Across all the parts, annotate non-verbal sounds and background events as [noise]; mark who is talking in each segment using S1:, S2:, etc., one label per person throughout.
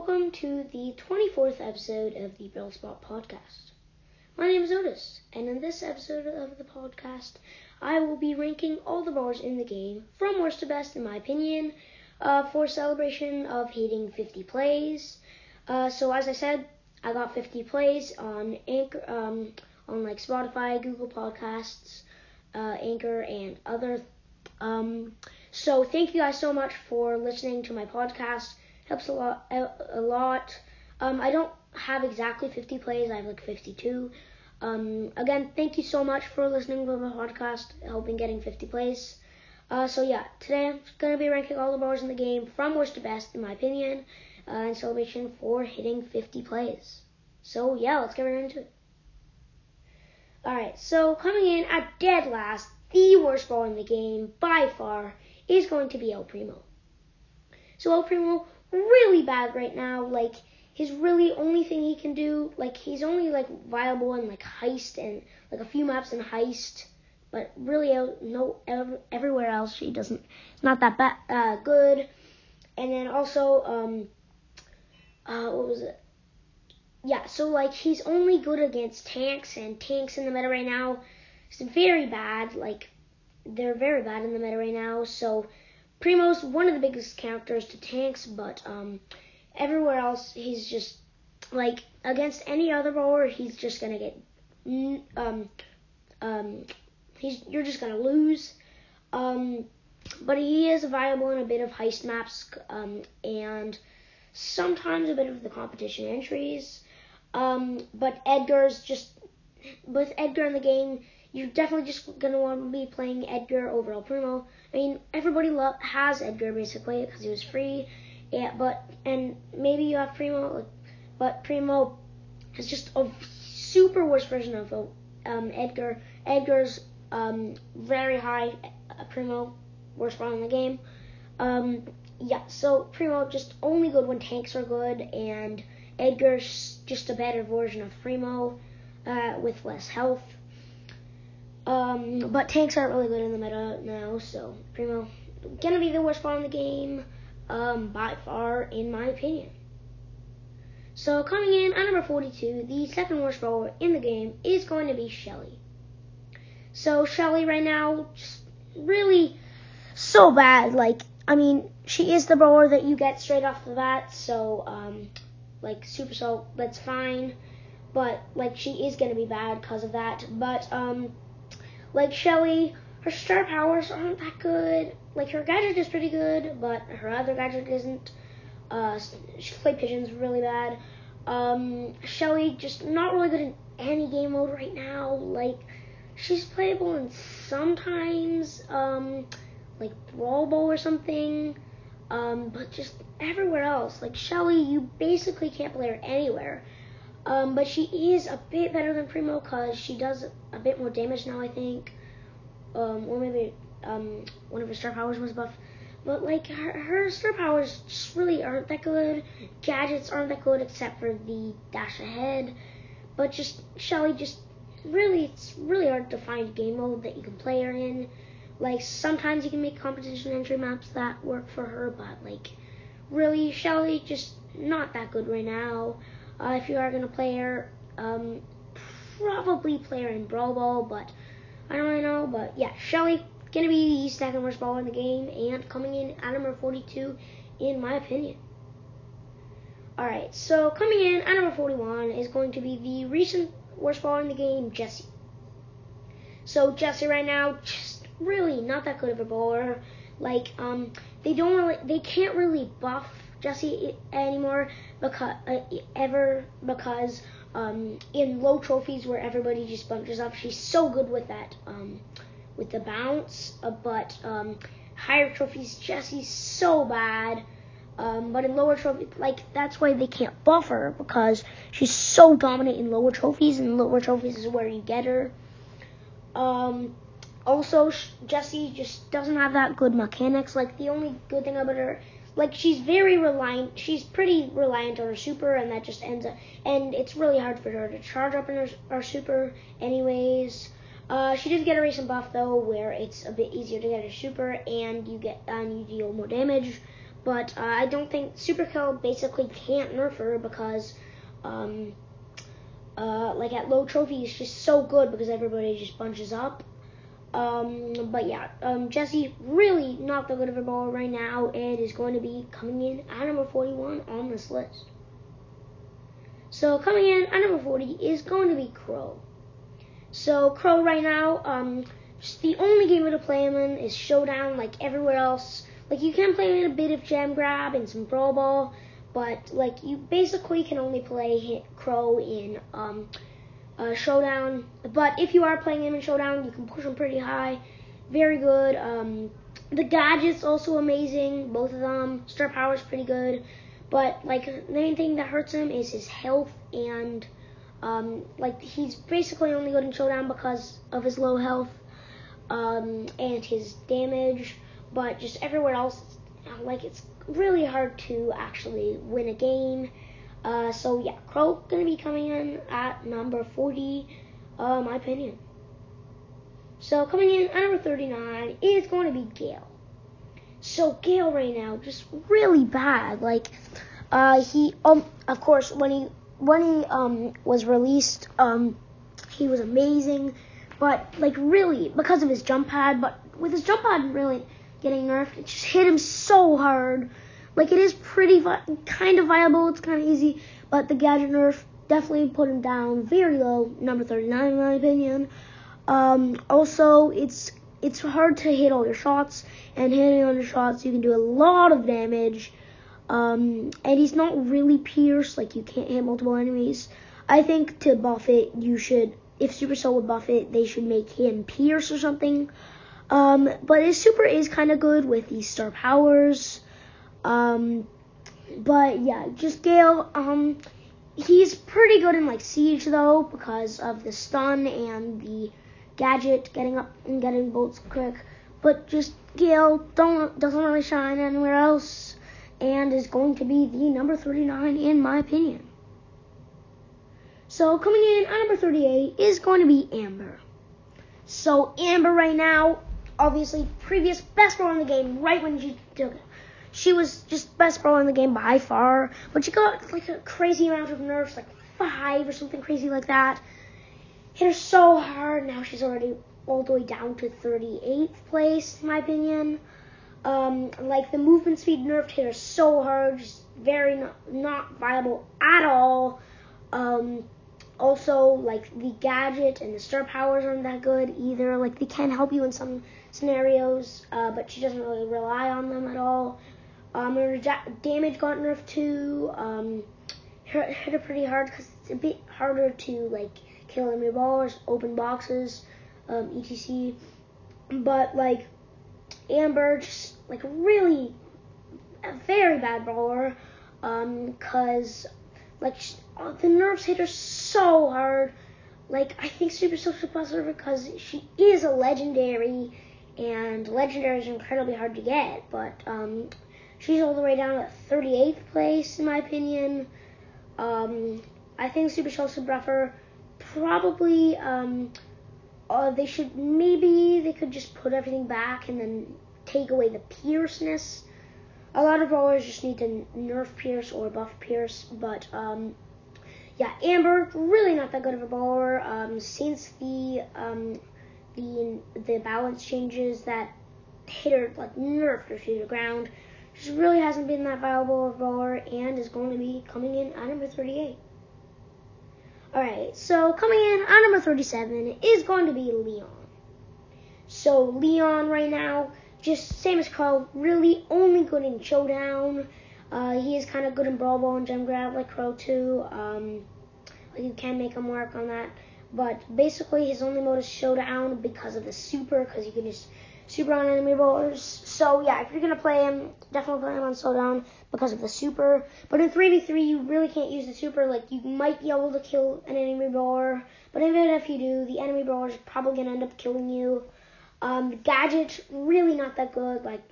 S1: Welcome to the 24th episode of the Brill Spot Podcast. My name is Otis, and in this episode of the podcast, I will be ranking all the bars in the game from worst to best, in my opinion, uh, for celebration of hitting 50 plays. Uh, so, as I said, I got 50 plays on Anchor, um, on like Spotify, Google Podcasts, uh, Anchor, and other. Um, so, thank you guys so much for listening to my podcast helps a lot. A lot. Um, I don't have exactly 50 plays. I have like 52. Um, again, thank you so much for listening to my podcast, helping getting 50 plays. Uh, so yeah, today I'm gonna be ranking all the bars in the game from worst to best, in my opinion, uh, in celebration for hitting 50 plays. So yeah, let's get right into it. Alright, so coming in at dead last, the worst ball in the game by far is going to be El Primo. So El Primo really bad right now. Like his really only thing he can do, like he's only like viable in like heist and like a few maps in heist, but really out no everywhere else he doesn't. Not that bad, uh, good. And then also, um, uh, what was it? Yeah, so like he's only good against tanks, and tanks in the meta right now It's very bad. Like they're very bad in the meta right now. So Primo's one of the biggest characters to tanks, but um, everywhere else he's just like against any other brawler, he's just gonna get um um he's you're just gonna lose. Um, but he is viable in a bit of heist maps um, and sometimes a bit of the competition entries. Um, but Edgar's just with Edgar in the game, you're definitely just gonna want to be playing Edgar over El Primo. I mean, everybody lo- has Edgar basically because he was free. Yeah, but and maybe you have Primo, but Primo is just a super worse version of um, Edgar. Edgar's um, very high uh, Primo, worst one in the game. Um, yeah, so Primo just only good when tanks are good, and Edgar's just a better version of Primo uh, with less health. Um, but tanks aren't really good in the meta now, so Primo gonna be the worst ball in the game um, by far, in my opinion. So coming in at number 42, the second worst brawler in the game is going to be Shelly. So Shelly right now, just really so bad. Like, I mean, she is the brawler that you get straight off the bat, so um, like Super Soul, that's fine. But like, she is gonna be bad because of that. But um, like Shelly, her star powers aren't that good. Like her gadget is pretty good, but her other gadget isn't. Uh, she play pigeons really bad. Um, Shelly just not really good in any game mode right now. Like she's playable in sometimes, um, like Brawl Ball or something. Um, but just everywhere else, like Shelly, you basically can't play her anywhere. Um, but she is a bit better than Primo because she does a bit more damage now, I think. Um, or maybe um, one of her star powers was buff. But like her, her star powers just really aren't that good. Gadgets aren't that good except for the dash ahead. But just Shelly, just really, it's really hard to find game mode that you can play her in. Like sometimes you can make competition entry maps that work for her, but like really, Shelly just not that good right now. Uh, if you are gonna play her, um, probably play her in Brawl Ball, but I don't really know. But yeah, Shelly gonna be the second worst ball in the game and coming in at number 42 in my opinion. Alright, so coming in at number 41 is going to be the recent worst ball in the game, Jessie. So Jesse right now, just really not that good of a bowler. Like, um, they don't really, they can't really buff Jessie anymore because uh, ever because um, in low trophies where everybody just bunches up, she's so good with that um, with the bounce. Uh, but um, higher trophies, Jessie's so bad. Um, but in lower trophies, like that's why they can't buff her because she's so dominant in lower trophies, and lower trophies is where you get her. Um, also, Jessie just doesn't have that good mechanics. Like the only good thing about her like she's very reliant. She's pretty reliant on her super, and that just ends up. And it's really hard for her to charge up in her, her super, anyways. Uh, she does get a recent buff though, where it's a bit easier to get a super, and you get and you deal more damage. But uh, I don't think Supercell basically can't nerf her because, um, uh, like at low trophy, it's just so good because everybody just bunches up. Um, but yeah, um, Jessie really not that good of a ball right now and is going to be coming in at number 41 on this list. So coming in at number 40 is going to be Crow. So Crow right now, um, the only game we're to play him in is Showdown. Like everywhere else, like you can play in a bit of Gem Grab and some Brawl Ball, but like you basically can only play Crow in um, uh, Showdown. But if you are playing him in Showdown, you can push him pretty high. Very good. Um, the gadgets also amazing, both of them. Star power is pretty good, but like the main thing that hurts him is his health and um, like he's basically only good in Showdown because of his low health um, and his damage. But just everywhere else, like it's really hard to actually win a game. Uh, so yeah, Crow gonna be coming in at number 40, uh, my opinion. So coming in at number 39 is going to be Gale. So Gale right now just really bad. Like uh, he um of course when he when he um was released um he was amazing, but like really because of his jump pad. But with his jump pad really getting nerfed, it just hit him so hard. Like it is pretty vi- kind of viable. It's kind of easy, but the gadget nerf definitely put him down very low, number 39 in my opinion. Um, also, it's it's hard to hit all your shots, and hitting all your shots, you can do a lot of damage. Um, and he's not really pierced, like you can't hit multiple enemies. I think to buff it, you should, if Supercell would buff it, they should make him pierce or something. Um, but his super is kind of good with these star powers. Um, but yeah, just Gale. Um, he's pretty good in like Siege though because of the stun and the gadget getting up and getting bolts quick. But just Gale don't doesn't really shine anywhere else, and is going to be the number 39 in my opinion. So coming in at number 38 is going to be Amber. So Amber right now, obviously previous best brawler in the game right when she took it. She was just best brawler in the game by far, but she got like a crazy amount of nerfs, like five or something crazy like that. Hit her so hard, now she's already all the way down to 38th place, in my opinion. Um, like the movement speed nerfed hit her so hard, just very not, not viable at all. Um, also, like the gadget and the star powers aren't that good either. Like they can help you in some scenarios, uh, but she doesn't really rely on them at all. Um, her damage got nerfed too. Um, hit, hit her pretty hard because it's a bit harder to like kill enemy ballers, open boxes, um, etc. But like Amber, just like really a very bad brawler, um, cause like oh, the nerfs hit her so hard. Like I think Super Social Plus her because she is a legendary, and legendaries are incredibly hard to get. But um, she's all the way down at 38th place in my opinion. Um, I think Super Social Buffer probably um, uh, they should maybe they could just put everything back and then take away the pierceness. A lot of brawlers just need to nerf Pierce or buff Pierce, but um, yeah, Amber really not that good of a brawler. Um, since the um, the the balance changes that hit her like nerfed her to the ground, she really hasn't been that viable of a brawler and is going to be coming in at number 38. Alright, so coming in at number 37 is going to be Leon. So Leon right now just same as Crow, really only good in Showdown. Uh, he is kind of good in Brawl Ball and Gem Grab like Crow too. Um, you can make him work on that. But basically, his only mode is Showdown because of the super, because you can just super on enemy brawlers. So yeah, if you're gonna play him, definitely play him on Showdown because of the super. But in 3v3, you really can't use the super. Like you might be able to kill an enemy brawler, but even if you do, the enemy brawler is probably gonna end up killing you. Um, gadget really not that good. Like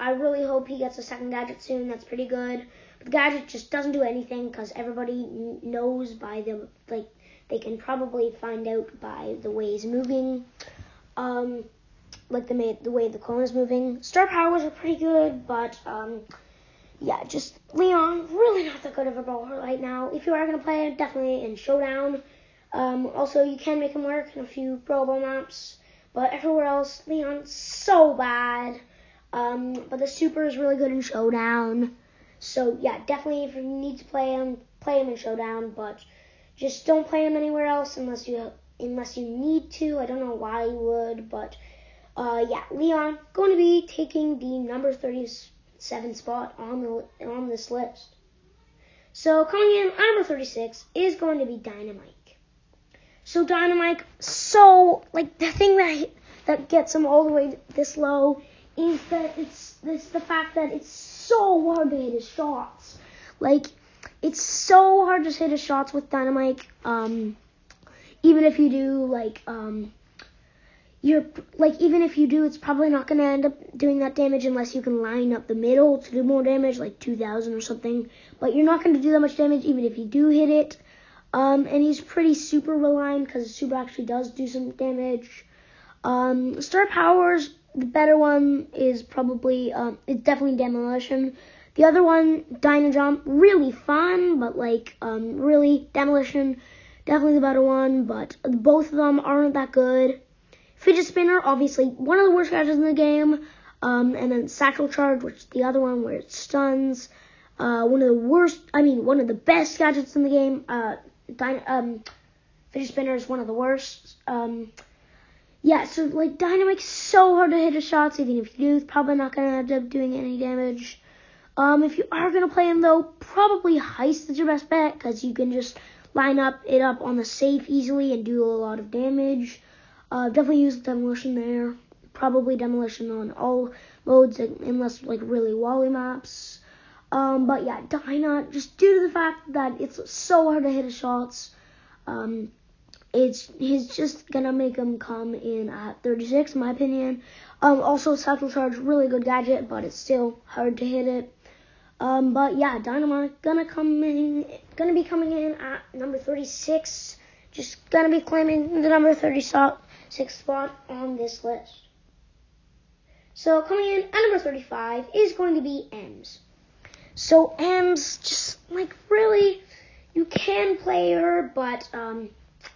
S1: I really hope he gets a second gadget soon. That's pretty good. But the gadget just doesn't do anything because everybody knows by the like they can probably find out by the way he's moving. Um, like the the way the clone is moving. Star powers are pretty good, but um, yeah, just Leon, really not that good of a brawler right now. If you are gonna play definitely in Showdown. Um, also, you can make him work in a few Ball maps, but everywhere else, Leon's so bad. Um, but the Super is really good in Showdown. So yeah, definitely if you need to play him, play him in Showdown, but just don't play him anywhere else unless you unless you need to. I don't know why you would, but uh, yeah, Leon going to be taking the number 37 spot on the on this list. So coming in at number 36 is going to be Dynamite. So Dynamite, so like the thing that that gets him all the way this low is that it's it's the fact that it's so hard to hit his shots. Like it's so hard to hit his shots with Dynamite. Um, even if you do like um, you're like even if you do, it's probably not gonna end up doing that damage unless you can line up the middle to do more damage, like 2,000 or something. But you're not gonna do that much damage even if you do hit it. Um, and he's pretty super reliant because super actually does do some damage. Um, star powers, the better one is probably um, it's definitely demolition. The other one, Dyna Jump, really fun, but like um, really demolition, definitely the better one. But both of them aren't that good. Fidget Spinner, obviously one of the worst gadgets in the game. Um, and then Satchel Charge, which is the other one where it stuns. Uh, one of the worst, I mean, one of the best gadgets in the game. Uh, Dyna, um, Fidget Spinner is one of the worst. Um, yeah, so like Dynamite's so hard to hit his shots, even if you do, it's probably not gonna end up doing any damage. Um, if you are gonna play him though, probably Heist is your best bet because you can just line up it up on the safe easily and do a lot of damage. Uh, definitely use demolition there. Probably demolition on all modes unless like really wally maps. Um, but yeah, Dyna, just due to the fact that it's so hard to hit his shots, um, it's he's just gonna make him come in at 36, in my opinion. Um, also, Satchel Charge, really good gadget, but it's still hard to hit it. Um, but yeah, Dynamite gonna come in, gonna be coming in at number 36. Just gonna be claiming the number 36 spot on this list. So coming in at number 35 is going to be Emz. So Emz just like really, you can play her, but um,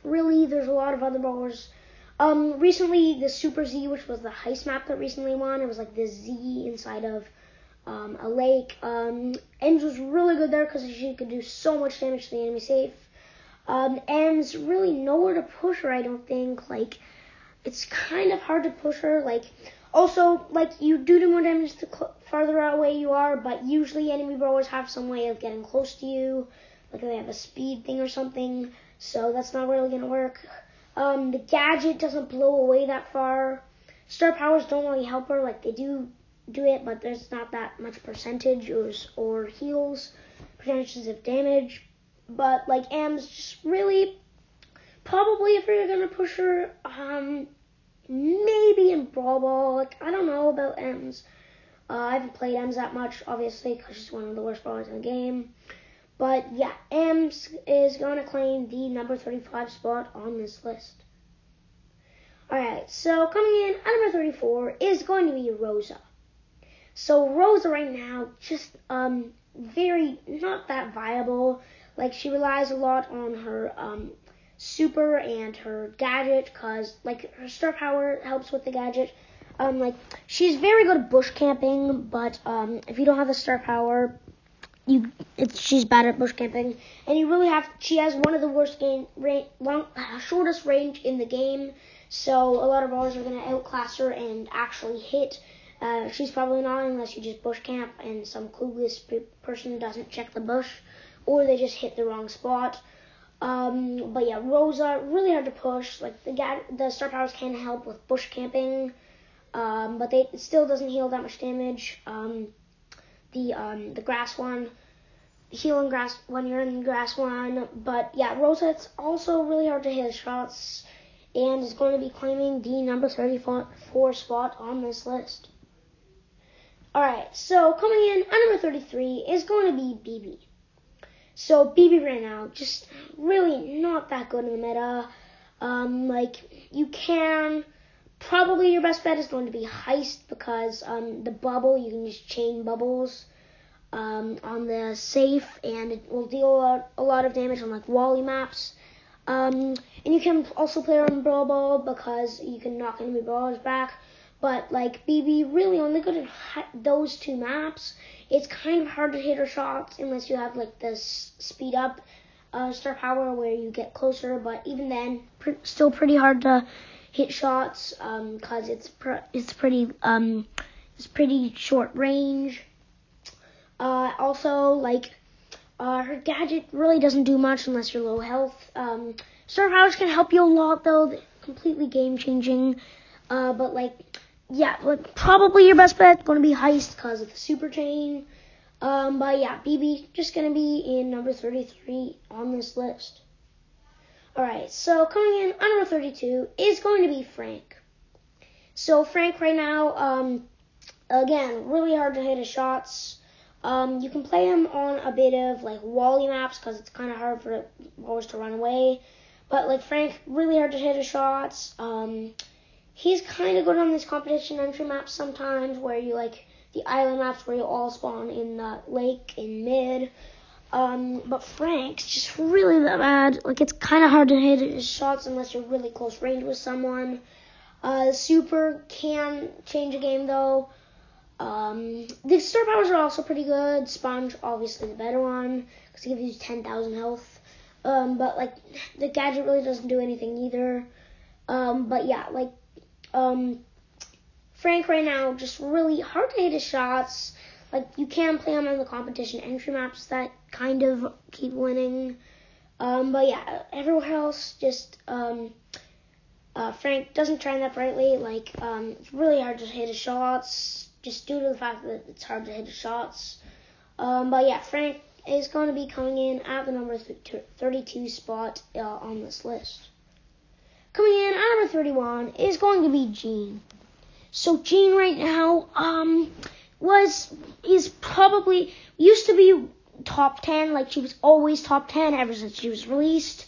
S1: really there's a lot of other brawlers. Um, recently the Super Z, which was the heist map that recently won, it was like the Z inside of um, a lake. Um, Emz was really good there because she could do so much damage to the enemy safe. Um, Emz really nowhere to push her, I don't think. Like, it's kind of hard to push her. Like, also, like, you do do more damage the cl- farther away you are, but usually enemy brawlers have some way of getting close to you. Like, they have a speed thing or something, so that's not really gonna work. Um, the gadget doesn't blow away that far. Star powers don't really help her, like, they do do it, but there's not that much percentage or, or heals, percentages of damage. But, like, Emz just really, probably if you're gonna push her, um, maybe in Brawl Ball. Like, I don't know about Emz. Uh, I haven't played Emz that much, obviously, because she's one of the worst brawlers in the game. But yeah, Emz is to claim the number 35 spot on this list. Alright, so coming in at number 34 is going to be Rosa. So Rosa right now, just um very not that viable. Like she relies a lot on her um super and her gadget because like her star power helps with the gadget. Um, like she's very good at bush camping, but um, if you don't have the star power, you she's bad at bush camping, and you really have. She has one of the worst game range, long, uh, shortest range in the game, so a lot of brawlers are gonna outclass her and actually hit. Uh, she's probably not unless you just bush camp and some clueless person doesn't check the bush, or they just hit the wrong spot. Um, but yeah, Rosa really hard to push. Like the the star powers can help with bush camping, um, but they it still doesn't heal that much damage. Um, the um, the grass one, healing grass when you're in the grass one. But yeah, Rosa it's also really hard to hit shots, and is going to be claiming the number 34 spot on this list. Alright, so coming in at number 33 is going to be Bibi. So Bibi right now, just really not that good in the meta. Um, like you can probably your best bet is going to be heist because um, the bubble you can just chain bubbles. um, on the safe, and it will deal a lot, a lot of damage on like Wally maps. Um, and you can also play on Brawl Ball because you can knock enemy brawlers back. But like Bibi, really only good at those two maps. It's kind of hard to hit her shots unless you have like this speed up uh, star power where you get closer. But even then, pr- still pretty hard to hit shots because um, it's pr- it's pretty um, it's pretty short range. Uh, also, like uh, her gadget really doesn't do much unless you're low health. Um, star powers can help you a lot though, completely game changing. Uh, but like yeah, like probably your best bet going to be Heist because of the super chain. Um, but yeah, Bibi just going to be in number 33 on this list. Alright, so coming in on number 32 is going to be Frank. So Frank right now, um, again, really hard to hit his shots. Um, you can play him on a bit of like Wally maps because it's kind of hard for bowlers to run away. But like Frank, really hard to hit his shots. Um, he's kind of good on these competition entry maps sometimes where you like the island maps where you all spawn in the lake in mid. Um, but Frank's just really that bad. Like it's kind of hard to hit his shots unless you're really close range with someone. Uh, Super can change a game though. Um, the star powers are also pretty good. Sponge, obviously the better one, because it gives you 10,000 health. Um, but like the gadget really doesn't do anything either. Um, but yeah, like um, Frank right now just really hard to hit his shots. Like you can play him on the competition entry maps that kind of keep winning. Um, but yeah, everywhere else just um, uh, Frank doesn't shine that brightly. Like um, it's really hard to hit his shots just due to the fact that it's hard to hit his shots. Um, but yeah, Frank is going to be coming in at the number 32 spot uh, on this list. Coming in at number 31 is going to be Gene. So Gene right now um was is probably used to be top 10 like she was always top 10 ever since she was released.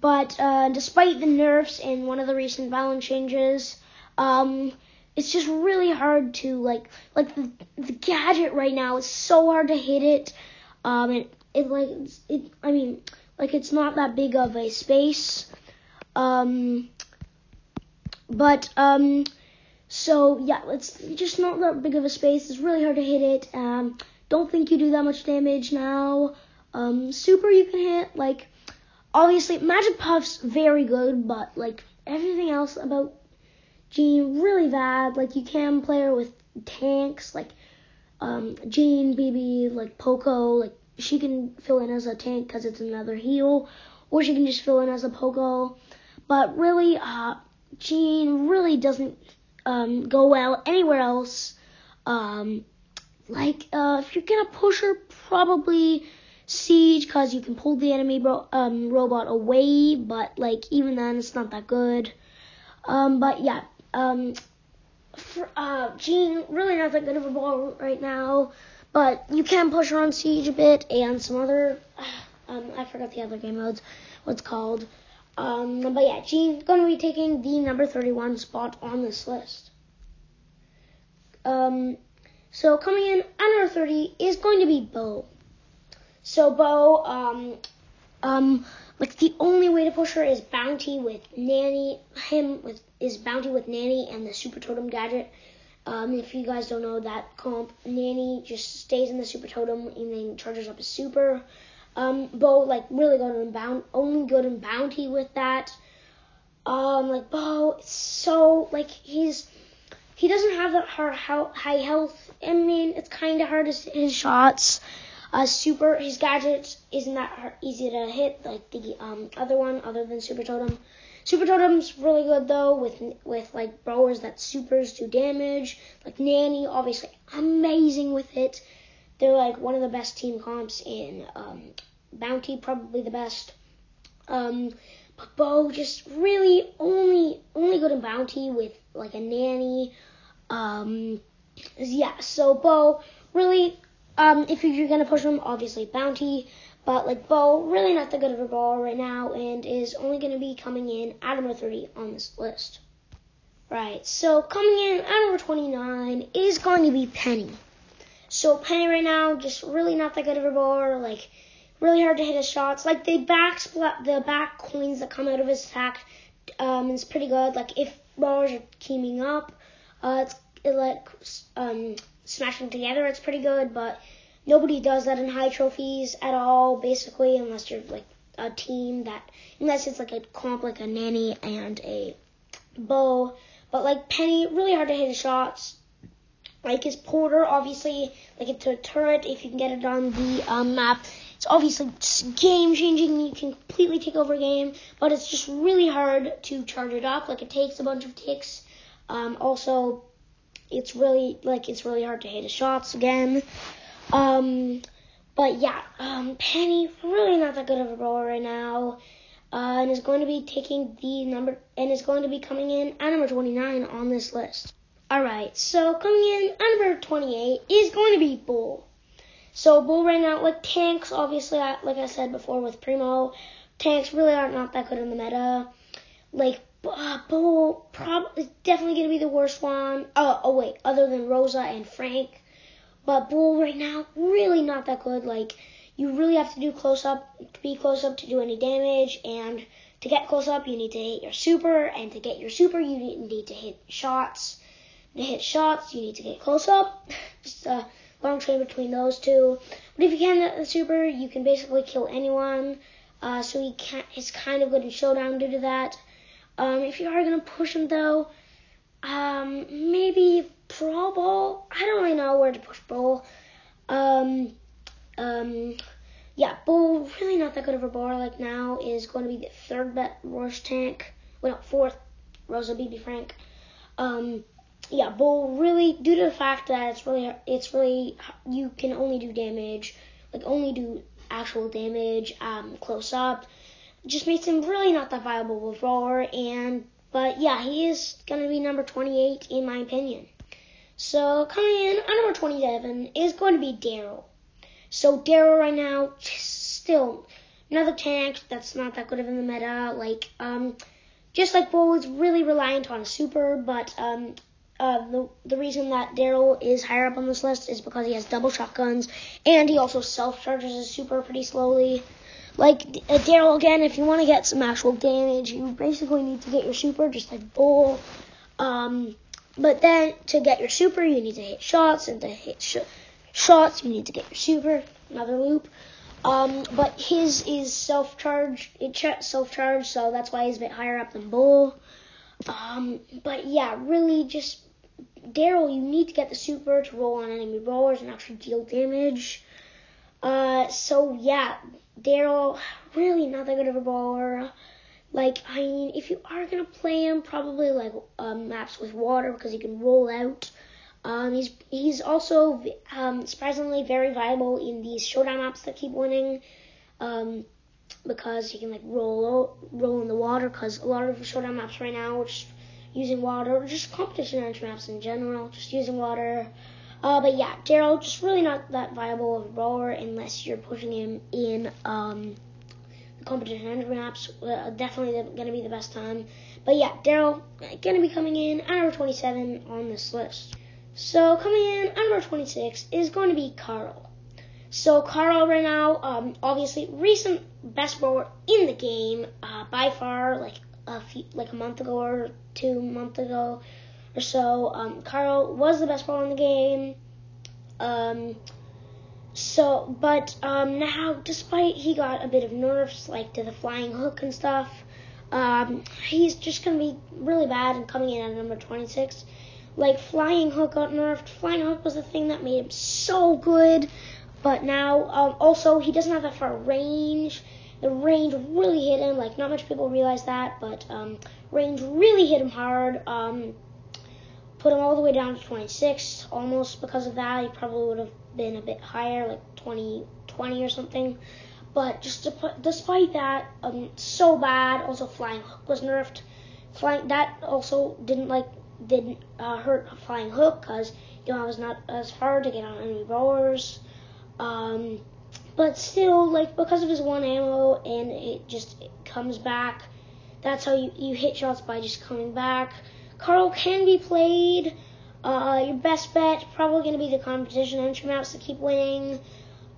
S1: But uh, despite the nerfs and one of the recent balance changes, um, it's just really hard to like like the, the gadget right now is so hard to hit it. Um, it, it like it I mean like it's not that big of a space. Um, but um, so yeah, it's just not that big of a space. It's really hard to hit it. Um, don't think you do that much damage now. Um, super you can hit like obviously Magic Puff's very good, but like everything else about Gene really bad. Like you can play her with tanks like um, Gene, Bibi, like Poco. Like she can fill in as a tank because it's another heal, or she can just fill in as a Poco. But really, uh, Gene really doesn't um, go well anywhere else. Um, like, uh, if you're gonna push her, probably Siege, because you can pull the enemy bro- um, robot away, but, like, even then, it's not that good. Um, but yeah, um, for, uh, Gene, really not that good of a ball right now, but you can push her on Siege a bit, and some other, [sighs] um, I forgot the other game modes, what's called. Um, but yeah, Gene's going to be taking the number 31 spot on this list. Um, so coming in at number 30 is going to be Bo. So Bo, um, um, like the only way to push her is Bounty with Nanny. Him with is Bounty with Nanny and the Super Totem gadget. Um, if you guys don't know that comp, Nanny just stays in the Super Totem and then charges up a Super. Um, Bo like really good in bound, only good in bounty with that. Um, like Bo, it's so like he's he doesn't have that high health. I mean, it's kind of hard to his shots. Uh, super, his gadgets isn't that easy to hit like the um other one, other than Super Totem. Super Totem's really good though with with like brawlers that supers do damage. Like Nanny, obviously amazing with it. They're like one of the best team comps in um, Bounty, probably the best. Um, but Bo just really only only good in Bounty with like a nanny. Um, yeah, so Bo really, um, if you're gonna push him, obviously Bounty. But like Bo, really not that good of a ball right now, and is only gonna be coming in at number 30 on this list. Right, so coming in at number 29 is going to be Penny. So Penny right now just really not that good of a bowler. Like really hard to hit his shots. Like the back split, the back coins that come out of his attack um, is pretty good. Like if bowlers are teaming up, uh, it's it like um, smashing together. It's pretty good, but nobody does that in high trophies at all. Basically, unless you're like a team that unless it's like a comp like a nanny and a Bo. But like Penny, really hard to hit his shots. Like his Porter, obviously, like it's a turret. If you can get it on the um, map, it's obviously game changing. You can completely take over a game, but it's just really hard to charge it up. Like it takes a bunch of ticks. Um, also, it's really like it's really hard to hit his shots again. Um, but yeah, um, Penny really not that good of a bowler right now, uh, and is going to be taking the number and is going to be coming in at number 29 on this list. All right, so coming in at number 28 is going to be Bull. So Bull right now, like tanks, obviously, like I said before with Primo, tanks really are not that good in the meta. Like uh, Bull, probably definitely gonna be the worst one. Oh, oh wait, other than Rosa and Frank, but Bull right now really not that good. Like you really have to do close up, to be close up to do any damage, and to get close up you need to hit your super, and to get your super you need to hit shots. To hit shots you need to get close up. [laughs] Just uh, long trade between those two. But if you can super, you can basically kill anyone. Uh, so he can it's kind of good in showdown due to that. Um, if you are gonna push him though, um, maybe Brawl Ball. I don't really know where to push Bowl. Um, um, yeah, Bull really not that good of a bar. Like now is going to be the third bet worst tank. Well, no, fourth. Rosa Bibi Frank. Um, yeah, Bull really due to the fact that it's really it's really you can only do damage, like only do actual damage um, close up. Just makes him really not that viable roller and but yeah, he is gonna be number 28 in my opinion. So coming in at number 27 is going to be Daryl. So Daryl right now still another tank that's not that good of in the meta. Like um, just like Bull is really reliant on super, but um, uh, the the reason that Daryl is higher up on this list is because he has double shotguns and he also self charges his super pretty slowly. Like uh, Daryl again, if you want to get some actual damage, you basically need to get your super just like Bull. Um, but then to get your super, you need to hit shots, and to hit sh- shots, you need to get your super. Another loop. Um, but his is self charge. It self charge, so that's why he's a bit higher up than Bull. Um, but yeah, really just Daryl, you need to get the super to roll on enemy brawlers and actually deal damage. Uh, so yeah, Daryl, really not that good of a brawler. Like, I mean, if you are gonna play him, probably like um, maps with water because he can roll out. Um, he's he's also um, surprisingly very viable in these showdown maps that keep winning. Um, because he can like roll roll in the water. Because a lot of showdown maps right now, which using water, or just competition ranch maps in general, just using water. Uh, but yeah, Daryl just really not that viable of a brawler unless you're pushing him in um, the competition ranch maps. Uh, definitely gonna be the best time. But yeah, Daryl gonna be coming in at number 27 on this list. So coming in at number 26 is going to be Carl. So Carl right now, um, obviously recent best bowler in the game uh, by far, like a few, like a month ago or two months ago or so. Um, Carl was the best bowler in the game. Um, so, but um, now, despite he got a bit of nerfs, like to the flying hook and stuff, um, he's just gonna be really bad and coming in at number 26. Like flying hook got nerfed. Flying hook was the thing that made him so good, but now um, also he doesn't have that far range the range really hit him. Like not much people realize that, but um, range really hit him hard. Um, put him all the way down to 26, almost because of that. He probably would have been a bit higher, like 20, 20 or something. But just to, despite that, um, so bad. Also, flying hook was nerfed. Flying that also didn't like didn't uh, hurt flying hook because you know I was not as hard to get on enemy bowlers. Um, but still, like because of his one ammo and it just it comes back. That's how you, you hit shots by just coming back. Carl can be played. Uh, your best bet probably going to be the competition entry maps to keep winning.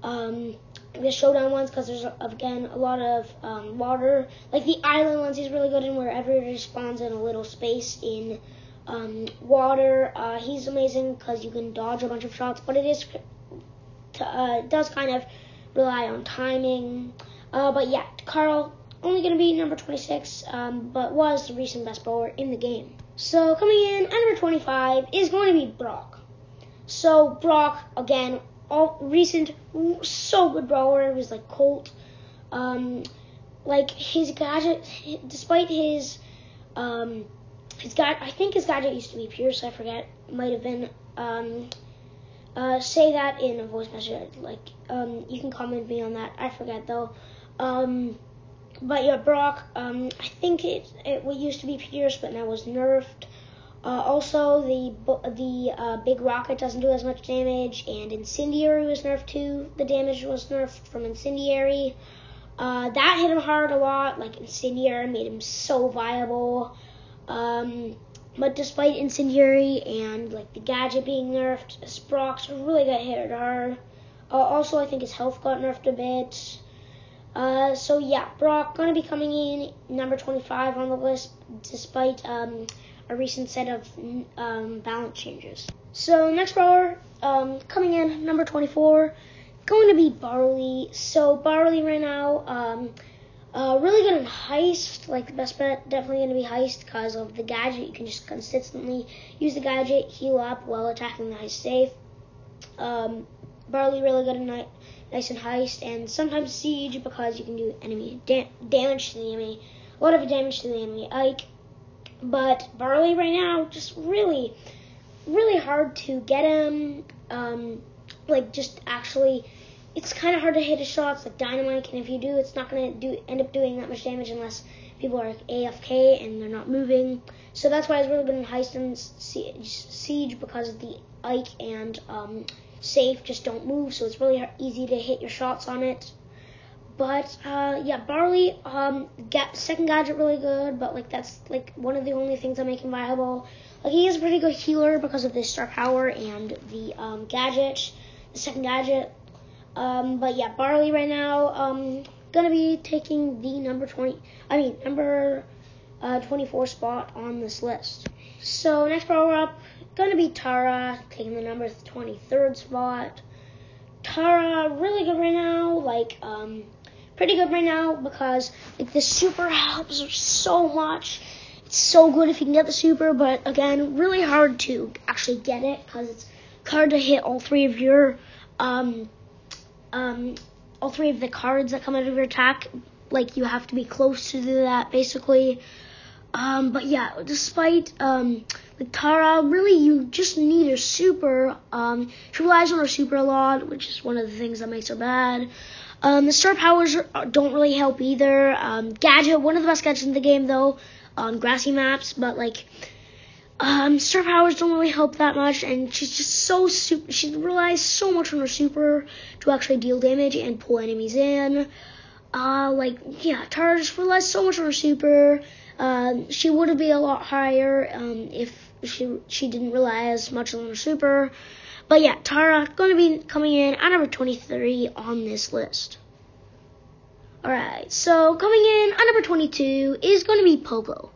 S1: Um, the showdown ones because there's again a lot of um, water. Like the island ones, he's really good in wherever he spawns in a little space in um, water. Uh, he's amazing because you can dodge a bunch of shots, but it is uh, does kind of rely on timing. Uh, but yeah, Carl only going to be number 26, um, but was the recent best bowler in the game. So coming in at number 25 is going to be Brock. So Brock again, all recent so good bowler. he was like Colt. Um, like his gadget, despite his um, his guy, I think his gadget used to be Pierce. I forget. Might have been. Um, uh, say that in a voice message. Like, um, you can comment me on that. I forget though. Um, but yeah, Brock. Um, I think it it used to be Pierce, but now was nerfed. Uh, also, the the uh, big rocket doesn't do as much damage, and incendiary was nerfed too. The damage was nerfed from incendiary. Uh, that hit him hard a lot. Like incendiary made him so viable. Um, but despite incendiary and like the gadget being nerfed, Sprox really got hit hard. Uh, also, I think his health got nerfed a bit. Uh, so yeah, Brock gonna be coming in number 25 on the list, despite um, a recent set of um, balance changes. So next brawler um, coming in number 24, going to be Barley. So Barley right now um, uh, really good in heist. Like the best bet, definitely going to be heist because of the gadget. You can just consistently use the gadget, heal up while attacking the heist safe. Um, Barley really good in nice in heist, and sometimes siege because you can do enemy da- damage to the enemy, a lot of damage to the enemy. Ike, but Barley right now just really, really hard to get him. Um, like just actually it's kind of hard to hit his shots like dynamite, and if you do, it's not going to do end up doing that much damage unless people are AFK and they're not moving. So that's why it's really good in heist and siege because of the Ike and um, safe just don't move, so it's really easy to hit your shots on it. But uh, yeah, Barley, um, second gadget really good, but like that's like one of the only things that make him viable. Like he is a pretty good healer because of the star power and the um, gadget. The second gadget um, but yeah, Barley right now, um, gonna be taking the number 20, I mean, number uh, 24 spot on this list. So next power up, gonna be Tara, taking the number 23rd spot. Tara, really good right now, like, um, pretty good right now because, like, the super helps so much. It's so good if you can get the super, but again, really hard to actually get it because it's hard to hit all three of your, um, um, all three of the cards that come out of your attack. Like you have to be close to do that, basically. Um, but yeah, despite um, the Tara, really you just need a super. Um, she relies on her super a lot, which is one of the things that makes her bad. Um, the star powers are, don't really help either. Um, gadget, one of the best gadgets in the game though, on grassy maps, but like um, star powers don't really help that much, and she's just so super. She relies so much on her super to actually deal damage and pull enemies in. Uh, like yeah, Tara just relies so much on her super. Um, she would be a lot higher um, if she she didn't rely as much on her super. But yeah, Tara going to be coming in at number 23 on this list. Alright, so coming in at number 22 is going to be Poco.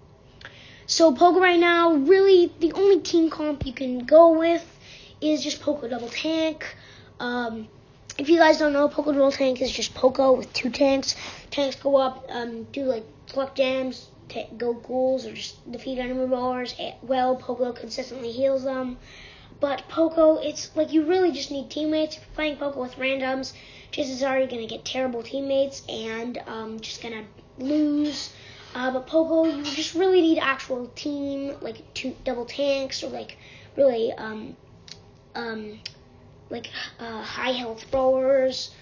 S1: So Poco right now, really the only team comp you can go with is just Poco Double Tank. Um, if you guys don't know, Poco Double Tank is just Poco with two tanks. Tanks go up, um, do like collect jams, t- go ghouls, or just defeat enemy brawlers. Well, Poco consistently heals them. But Poco, it's like you really just need teammates. If you're playing Poco with randoms, chances are you're gonna get terrible teammates and um, just gonna lose. Uh, but Poco, you just really need actual team, like two double tanks or like really um, um, like uh, high health throwers.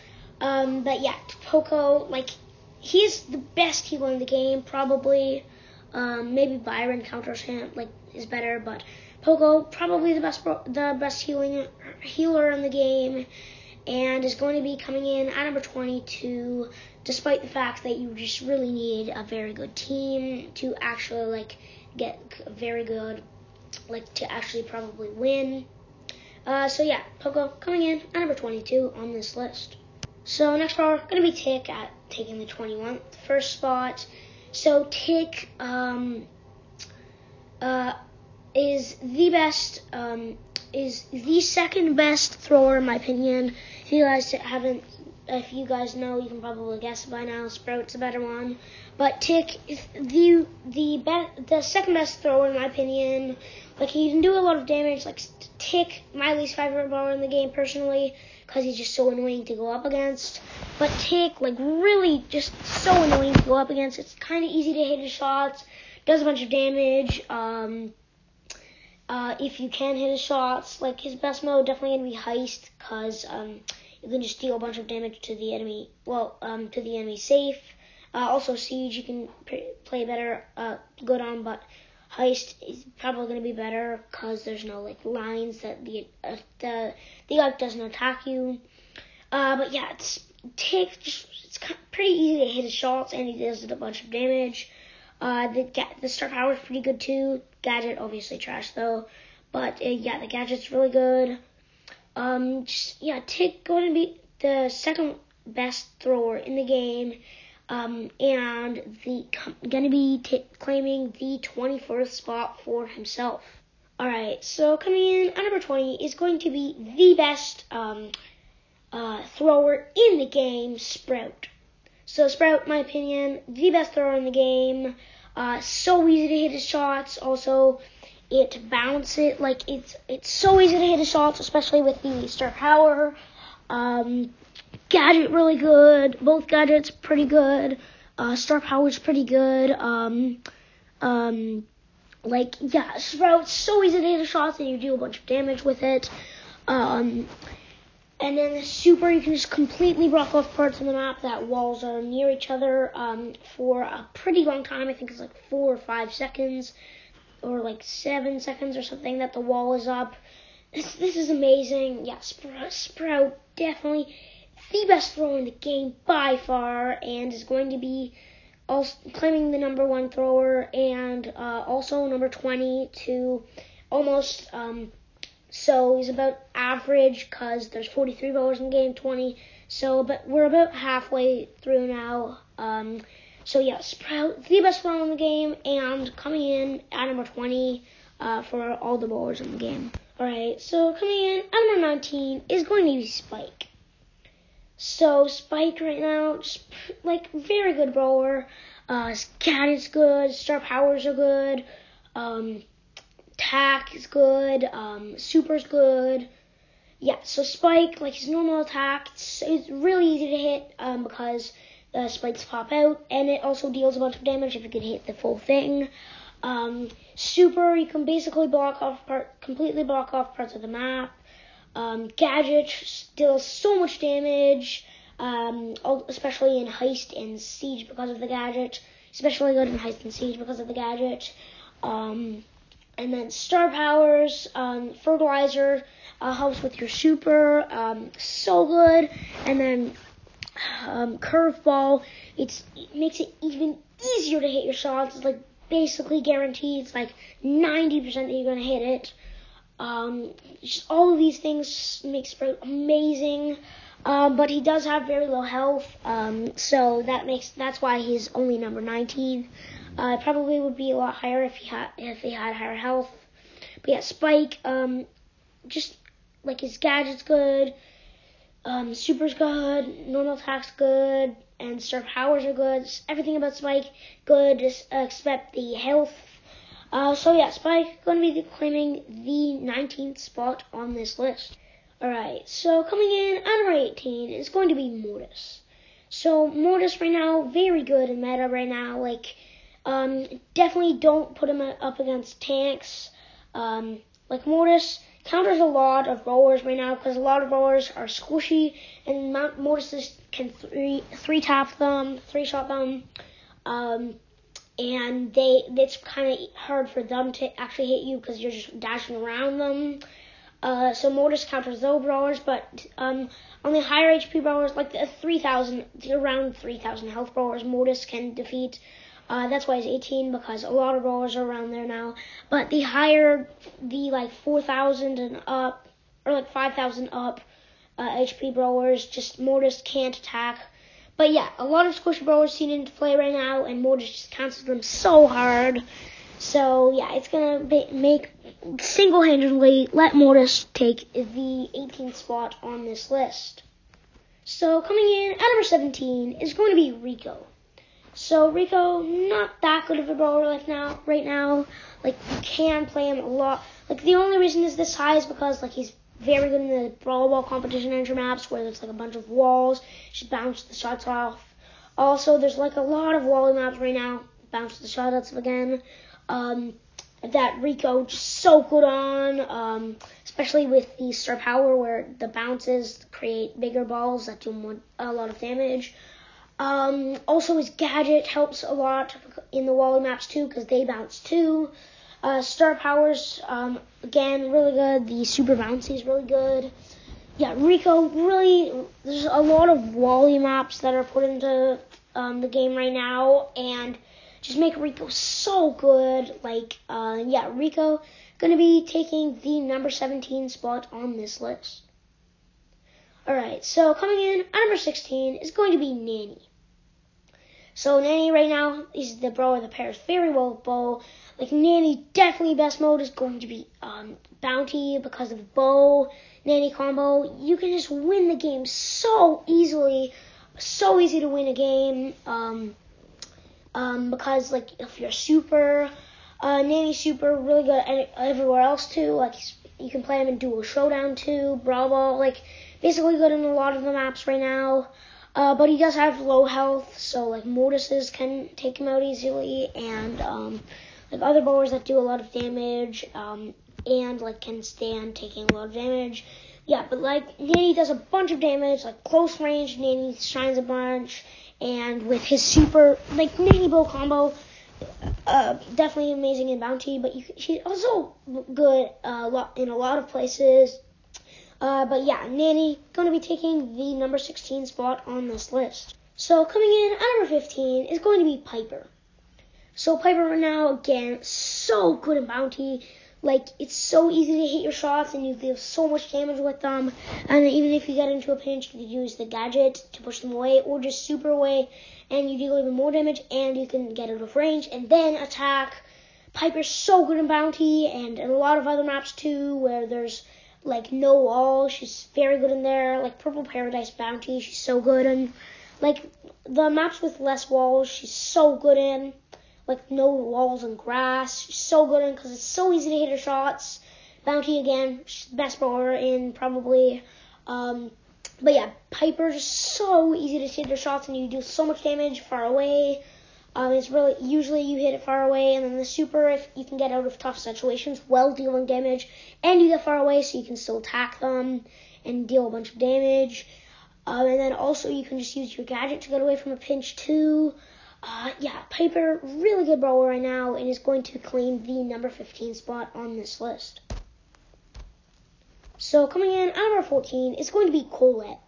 S1: Um, but yeah, Poco, like he's the best healer in the game, probably. Um, maybe Byron counters him, like is better, but Poco probably the best the best healing healer in the game, and is going to be coming in at number 22 despite the fact that you just really need a very good team to actually like get very good like to actually probably win. Uh, so yeah, Poco coming in at number 22 on this list. So next brawler gonna be Tick at taking the 21st first spot. So Tick um, uh, is the best um, is the second best thrower in my opinion. If you guys haven't, if you guys know, you can probably guess by now. Sprout's a better one, but Tick is the the be- the second best thrower in my opinion. Like he can do a lot of damage. Like Tick, my least favorite brawler in the game personally, because he's just so annoying to go up against. But Tick, like really, just so annoying to go up against. It's kind of easy to hit his shots. Does a bunch of damage. Um, uh, if you can hit his shots, like his best mode definitely gonna be heist, cause um, you can just deal a bunch of damage to the enemy. Well, um, to the enemy safe. Uh, also siege you can play better, uh, good on, but heist is probably gonna be better cause there's no like lines that the uh, the the guy doesn't attack you. Uh, but yeah, it's take just it's pretty easy to hit his shots and he does a bunch of damage. Uh, the the star power is pretty good too. Gadget obviously trash though, but uh, yeah, the gadget's really good. Um, just, yeah, Tick going to be the second best thrower in the game, um, and the going to be t- claiming the 21st spot for himself. All right, so coming in at number 20 is going to be the best um, uh, thrower in the game, Sprout. So Sprout, my opinion, the best thrower in the game. Uh, so easy to hit his shots. Also, it bounces like it's it's so easy to hit his shots, especially with the star power. Um, gadget really good. Both gadgets pretty good. Uh, star power's pretty good. Um, um, like yeah, Sprout's so easy to hit his shots, and you do a bunch of damage with it. Um, and then the super, you can just completely block off parts of the map that walls are near each other um, for a pretty long time. I think it's like four or five seconds, or like seven seconds or something that the wall is up. This, this is amazing. Yeah, Sprout, Sprout definitely the best thrower in the game by far, and is going to be also claiming the number one thrower and uh, also number 20 to almost. Um, so he's about average because there's 43 brawlers in game 20. So, but we're about halfway through now. Um, so yeah, Sprout, the best brawler in the game, and coming in at number 20 uh, for all the brawlers in the game. All right, so coming in at number 19 is going to be Spike. So Spike right now, like very good brawler. Uh, his cat is good. Star powers are good. Um, attack is good. Um, super's good. Yeah, so Spike, like his normal attack, it's, it's really easy to hit um, because the spikes pop out, and it also deals a bunch of damage if you can hit the full thing. Um, super, you can basically block off part, completely block off parts of the map. Um, gadget deals so much damage, um, especially in heist and siege because of the gadget. Especially good in heist and siege because of the gadget. Um, and then star powers, um, fertilizer uh, helps with your super, um, so good. And then um, curveball, it's it makes it even easier to hit your shots. It's like basically guaranteed. It's like 90% that you're gonna hit it. Um, just all of these things make Sprout amazing. Um, but he does have very low health, um, so that makes that's why he's only number 19. Uh, probably would be a lot higher if he had if he had higher health. But yeah, Spike, um, just like his gadget's good, um, super's good, normal attack's good, and star powers are good. Everything about Spike good, uh, except the health. Uh, so yeah, Spike going to be claiming the 19th spot on this list. Alright, so coming in at number 18 is going to be Mortis. So Mortis right now, very good in meta right now. Like um, definitely don't put him up against tanks. Um, like Mortis counters a lot of brawlers right now because a lot of brawlers are squishy and Mortis can three three tap them, three shot them. Um, and they it's kind of hard for them to actually hit you because you're just dashing around them. Uh, so Mortis counters those brawlers, but um, on the higher HP brawlers, like the 3,000, around 3,000 health brawlers, Mortis can defeat Uh, that's why he's 18 because a lot of brawlers are around there now. But the higher the like 4,000 and up, or like 5,000 up uh, HP brawlers, just Mortis can't attack. But yeah, a lot of squishy brawlers seen into play right now, and Mortis just cancels them so hard. So yeah, it's gonna be, make single-handedly let Mortis take the 18th spot on this list. So coming in at number 17 is going to be Rico. So Rico, not that good of a brawler like now, right now. Like you can play him a lot. Like the only reason is this high is because like he's very good in the brawl ball competition entry maps where there's like a bunch of walls, just bounce the shots off. Also, there's like a lot of wally maps right now, bounce the shots off again. Um, that Rico just so good on, um, especially with the star power where the bounces create bigger balls that do more, a lot of damage. Um, also, his gadget helps a lot in the Wally maps too because they bounce too. Uh, star powers, um, again, really good. The super bouncy is really good. Yeah, Rico, really, there's a lot of Wally maps that are put into um, the game right now, and just make Rico so good. Like, uh, yeah, Rico gonna be taking the number 17 spot on this list. Alright, so coming in at number 16 is going to be Nanny. So Nanny right now is the brawler that pairs very well Bo. Like Nanny, definitely best mode is going to be um, Bounty because of Bo Nanny combo. You can just win the game so easily, so easy to win a game. Um, um, because like if you're super, uh, Nanny super really good everywhere else too. Like you can play him in Duo Showdown too, Brawl Ball. Like basically good in a lot of the maps right now. Uh, but he does have low health, so like Mortises can take him out easily, and um, like other brawlers that do a lot of damage, um, and like can stand taking a lot of damage. Yeah, but like Nanny does a bunch of damage, like close range, Nanny shines a bunch, and with his super like Nanny bow combo, uh, definitely amazing in bounty. But you, she's also good uh, in a lot of places. Uh, but yeah, Nanny going to be taking the number 16 spot on this list. So coming in at number 15 is going to be Piper. So Piper right now, again, so good in bounty. Like it's so easy to hit your shots and you deal so much damage with them. And even if you get into a pinch, you can use the gadget to push them away or just super away and you deal even more damage and you can get out of range and then attack. Piper's so good in bounty and in a lot of other maps too where there's like no wall. She's very good in there. Like Purple Paradise Bounty, she's so good and like the maps with less walls, she's so good in. Like no walls and grass, she's so good in because it's so easy to hit her shots. Bounty again, she's the best brawler in probably. Um, but yeah, Piper just so easy to hit her shots and you do so much damage far away. Um, it's really usually you hit it far away, and then the super if you can get out of tough situations while dealing damage, and you get far away so you can still attack them and deal a bunch of damage. Um, and then also you can just use your gadget to get away from a pinch too. Uh, yeah, Piper, really good brawler right now, and is going to claim the number 15 spot on this list. So coming in at number 14 is going to be Colette.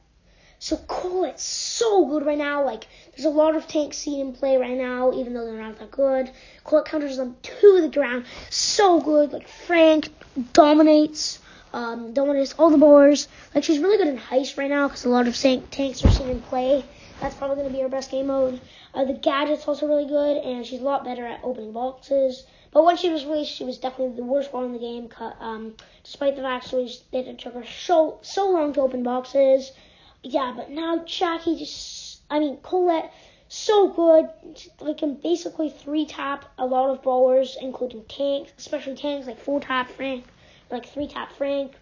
S1: So Colette's so good right now. Like there's a lot of tanks seen in play right now, even though they're not that good. Colette counters them to the ground. So good. Like Frank dominates. Um, dominates all the boars. Like she's really good in heist right now because a lot of tanks are seen in play. That's probably going to be her best game mode. Uh, the gadget's also really good, and she's a lot better at opening boxes. But when she was released, she was definitely the worst one in the game. Um, despite the fact that it took her so so long to open boxes yeah, but now Jacky just, I mean, Colette, so good. Like, can basically three tap a lot of brawlers, including tanks, especially tanks like four tap Frank, like three tap Frank.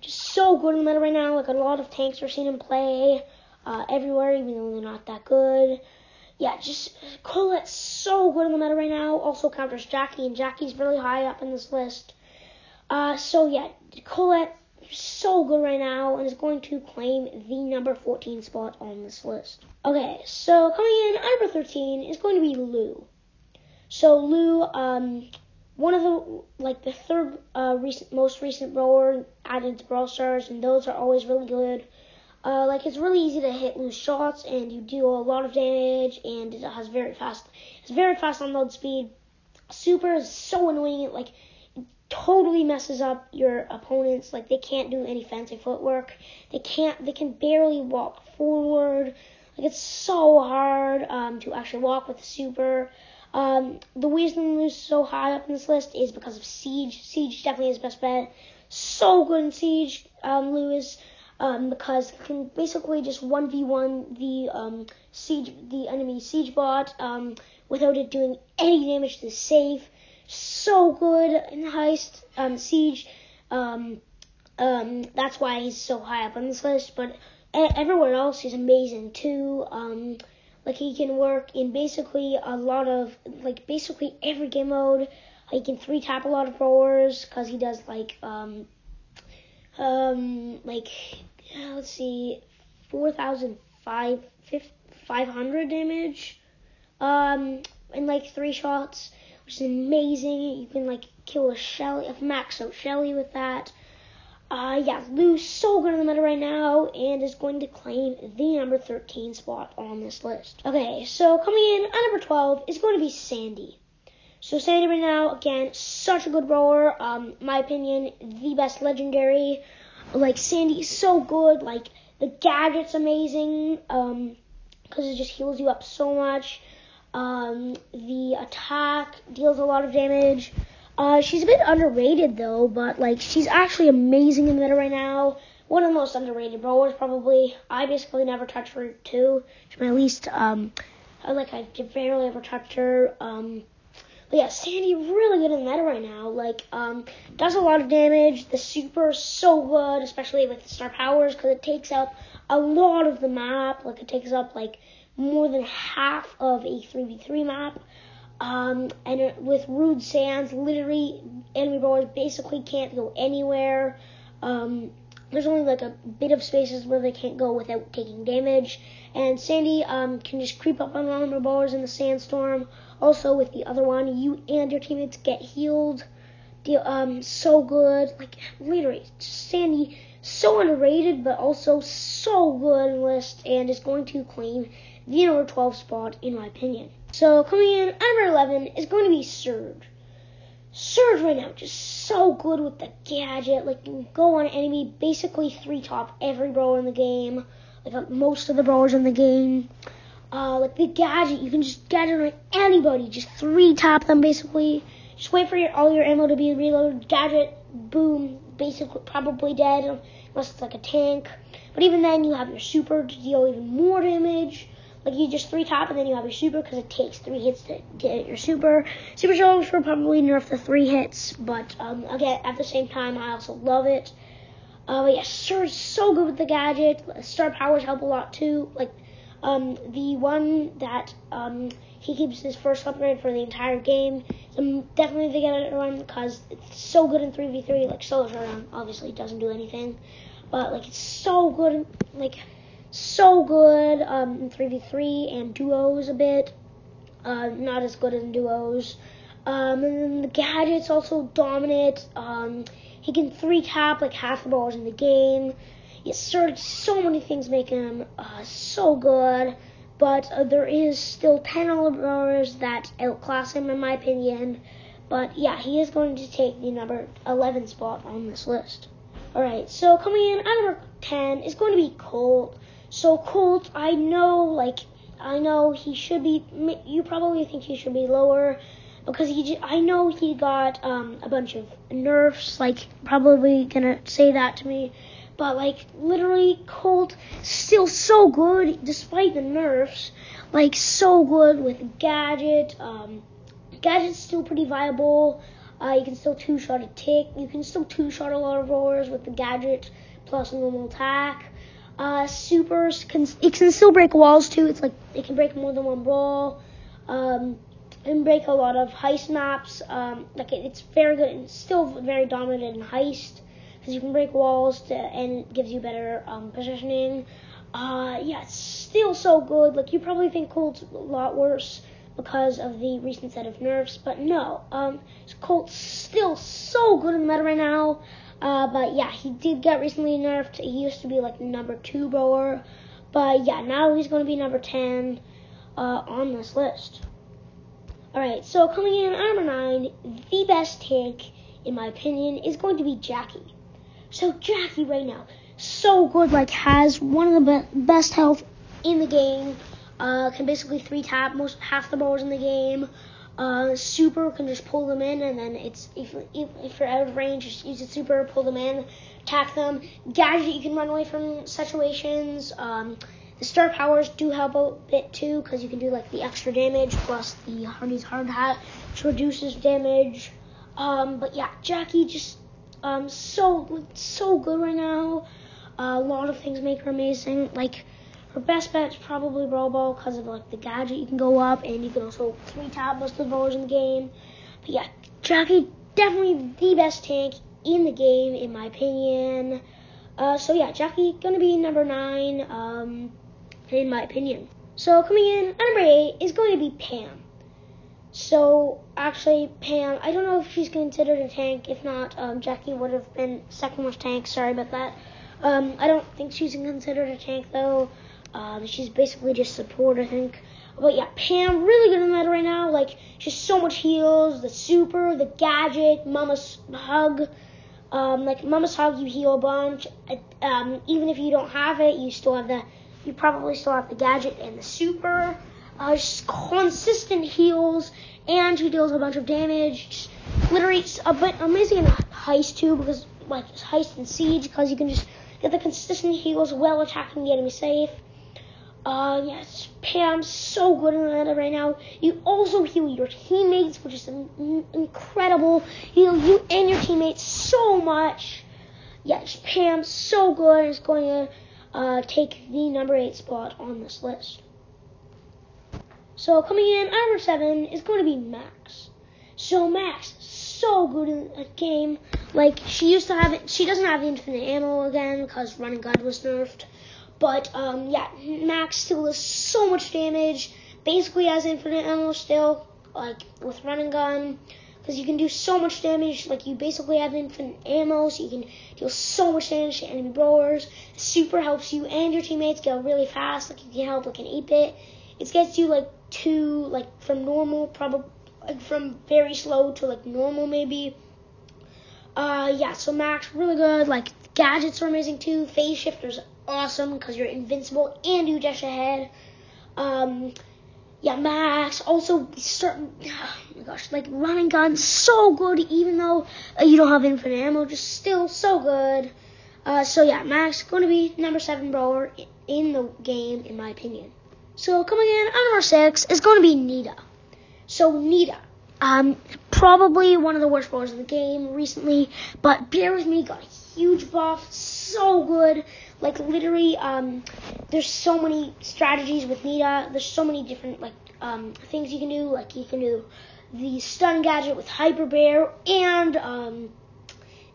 S1: Just so good in the meta right now. Like a lot of tanks are seen in play uh, everywhere, even though they're not that good. Yeah, just Colette's so good in the meta right now. Also counters Jacky, and Jacky's really high up in this list. Uh, so yeah, Colette so good right now and is going to claim the number 14 spot on this list. Okay, so coming in at number 13 is going to be Lou. So Lou, um, one of the like the third uh, recent most recent brawler added to Brawl Stars, and those are always really good. Uh, like it's really easy to hit Lou's shots, and you do a lot of damage, and it has very fast. It's very fast unload speed. Super is so annoying. Like totally messes up your opponents. Like they can't do any fancy footwork. They can't. They can barely walk forward. Like it's so hard um, to actually walk with the super. Um, the reason is so high up in this list is because of Siege. Siege definitely is best bet. So good in Siege, um, um, because can basically just 1v1 the um, siege, the enemy siege bot um, without it doing any damage to the safe. So good in heist um, siege. Um, um, that's why he's so high up on this list. But everywhere else, he's amazing too. Um, like he can work in basically a lot of like basically every game mode. He can three tap a lot of throwers because he does like um, um, like let's see, four thousand five five hundred damage, um, in like three shots, which is amazing. You can like kill a Shelly, a max Shelly with that. Uh, yeah, Lou's so good in the meta right now and is going to claim the number 13 spot on this list. Okay, so coming in at number 12 is going to be Sandy. So Sandy right now, again, such a good rower. Um, my opinion, the best legendary. Like Sandy is so good. Like the gadget's amazing. Um, because it just heals you up so much. Um, the attack deals a lot of damage. Uh, she's a bit underrated though, but like she's actually amazing in the meta right now. One of the most underrated brawlers probably. I basically never touch her too. She's my least um, I like I barely ever touched her. Um, but yeah, Sandy really good in the meta right now. Like, um, does a lot of damage. The super is so good, especially with the star powers, because it takes up a lot of the map. Like, it takes up like more than half of a 3v3 map. Um, and it, with Rude Sands, literally enemy brawlers basically can't go anywhere. Um, there's only like a bit of spaces where they can't go without taking damage. And Sandy um, can just creep up on the brawlers in the sandstorm also, with the other one, you and your teammates get healed. Um, so good. Like, literally, Sandy, so underrated, but also so good list, and is going to claim the number 12 spot, in my opinion. So, coming in at number 11 is going to be Surge. Surge right now, just so good with the gadget. Like, you go on enemy, basically three top every brawler in the game. Like, most of the brawlers in the game uh, like the gadget. You can just gadget on anybody. Just three top them basically. Just wait for your, all your ammo to be reloaded. Gadget, boom, basically probably dead unless it's like a tank. But even then, you have your super to deal even more damage. Like you just three top and then you have your super because it takes three hits to get your super. Supercell will probably nerf the three hits, but um, again at the same time I also love it. Uh, but yeah, Surge so good with the gadget. Star powers help a lot too. Like um, the one that um, he keeps his first upgrade for the entire game. So definitely the get it run because it's so good in 3v3. Like Solo Showdown obviously doesn't do anything, but like it's so good, like so good um, in 3v3 and duos a bit. Uh, not as good in duos. Um, and the gadget's also dominant. Um, he can three tap like half the balls in the game. Yes, sir, so many things make him uh, so good, but uh, there is still 10 Olivers that outclass him, in my opinion. But yeah, he is going to take the number 11 spot on this list. Alright, so coming in at number 10 is going to be Colt. So Colt, I know, like, I know he should be, you probably think he should be lower because he Just, I know he got um, a bunch of nerfs. Like probably gonna say that to me, but like literally Colt still so good despite the nerfs. Like so good with Gadget. Um, Gadget's still pretty viable. Uh, you can still two shot a tick. You can still two shot a lot of rollers with the Gadget plus normal attack. Uh, supers can it can still break walls too. It's like it can break more than one brawl. Um, and break a lot of heist maps. Um, like it, it's very good and still very dominant in heist because you can break walls to, and gives you better um, positioning. Uh, yeah, it's still so good. Like you probably think Colt's a lot worse because of the recent set of nerfs, but no. Um, Colt's still so good in the meta right now. Uh, but yeah, he did get recently nerfed. He used to be like number two brawler, but yeah, now he's going to be number ten uh, on this list. All right, so coming in number nine, the best tank in my opinion is going to be Jacky. So Jacky right now, so good, like has one of the be- best health in the game. Uh, can basically three tap most half the balls in the game. Uh, super can just pull them in, and then it's if, if, if you're out of range, just use a super, pull them in, attack them. Gadget, you can run away from situations. Um, the star powers do help a bit too, because you can do like the extra damage plus the Hardy's hard hat, which reduces damage. Um, but yeah, Jacky just um so so good right now. Uh, a lot of things make her amazing. Like her best bet is probably Ball because of like the gadget you can go up and you can also three tap most of the brawlers in the game. But yeah, Jacky definitely the best tank in the game in my opinion. Uh, so yeah, Jacky gonna be number nine um, in my opinion. So coming in at number eight is going to be Pam. So actually, Pam, I don't know if she's considered a tank. If not, um, Jacky would have been second worst tank. Sorry about that. Um, I don't think she's considered a tank though. Um, she's basically just support, I think. But yeah, Pam, really good in that right now. Like, she's so much heals. The super, the gadget, Mama's hug. Um, like Mama's hug, you heal a bunch. Um, even if you don't have it, you still have the. You probably still have the gadget and the super. Uh, consistent heals, and she deals a bunch of damage. Literally, a bit amazing in heist too, because like heist and siege, because you can just get the consistent heals while attacking the enemy safe. Uh, yes, Pam's so good in that right now. You also heal your teammates, which is incredible. Heal you and your teammates so much. Yes, Pam's so good. Is going to uh, take the number eight spot on this list. So coming in at number seven is going to be Max. So Max, so good in a game. Like she used to have it. She doesn't have infinite ammo again because Run n' Gun was nerfed. But um, yeah, Max still does so much damage. Basically has infinite ammo still, like with Run n' Gun, because you can do so much damage. Like you basically have infinite ammo, so you can deal so much damage to enemy brawlers. Super helps you and your teammates go really fast. Like you can help like an 8-bit. It gets you like two, like from normal, probably like from very slow to like normal maybe. Uh, yeah, so Max really good. Like gadgets are amazing too. Phase shifters awesome because you're invincible and you dash ahead. Um, yeah, Max also start. [sighs] Oh my gosh, like Run n' Gun, so good. Even though uh, you don't have infinite ammo, just still so good. Uh, so yeah, Max going to be number seven brawler in the game in my opinion. So coming in at number six is going to be Nita. So Nita, um, probably one of the worst brawlers in the game recently, but bear with me, a huge buff, so good. Like literally, um, there's so many strategies with Nita. There's so many different like um, things you can do. Like you can do the stun gadget with Hyper Bear and um,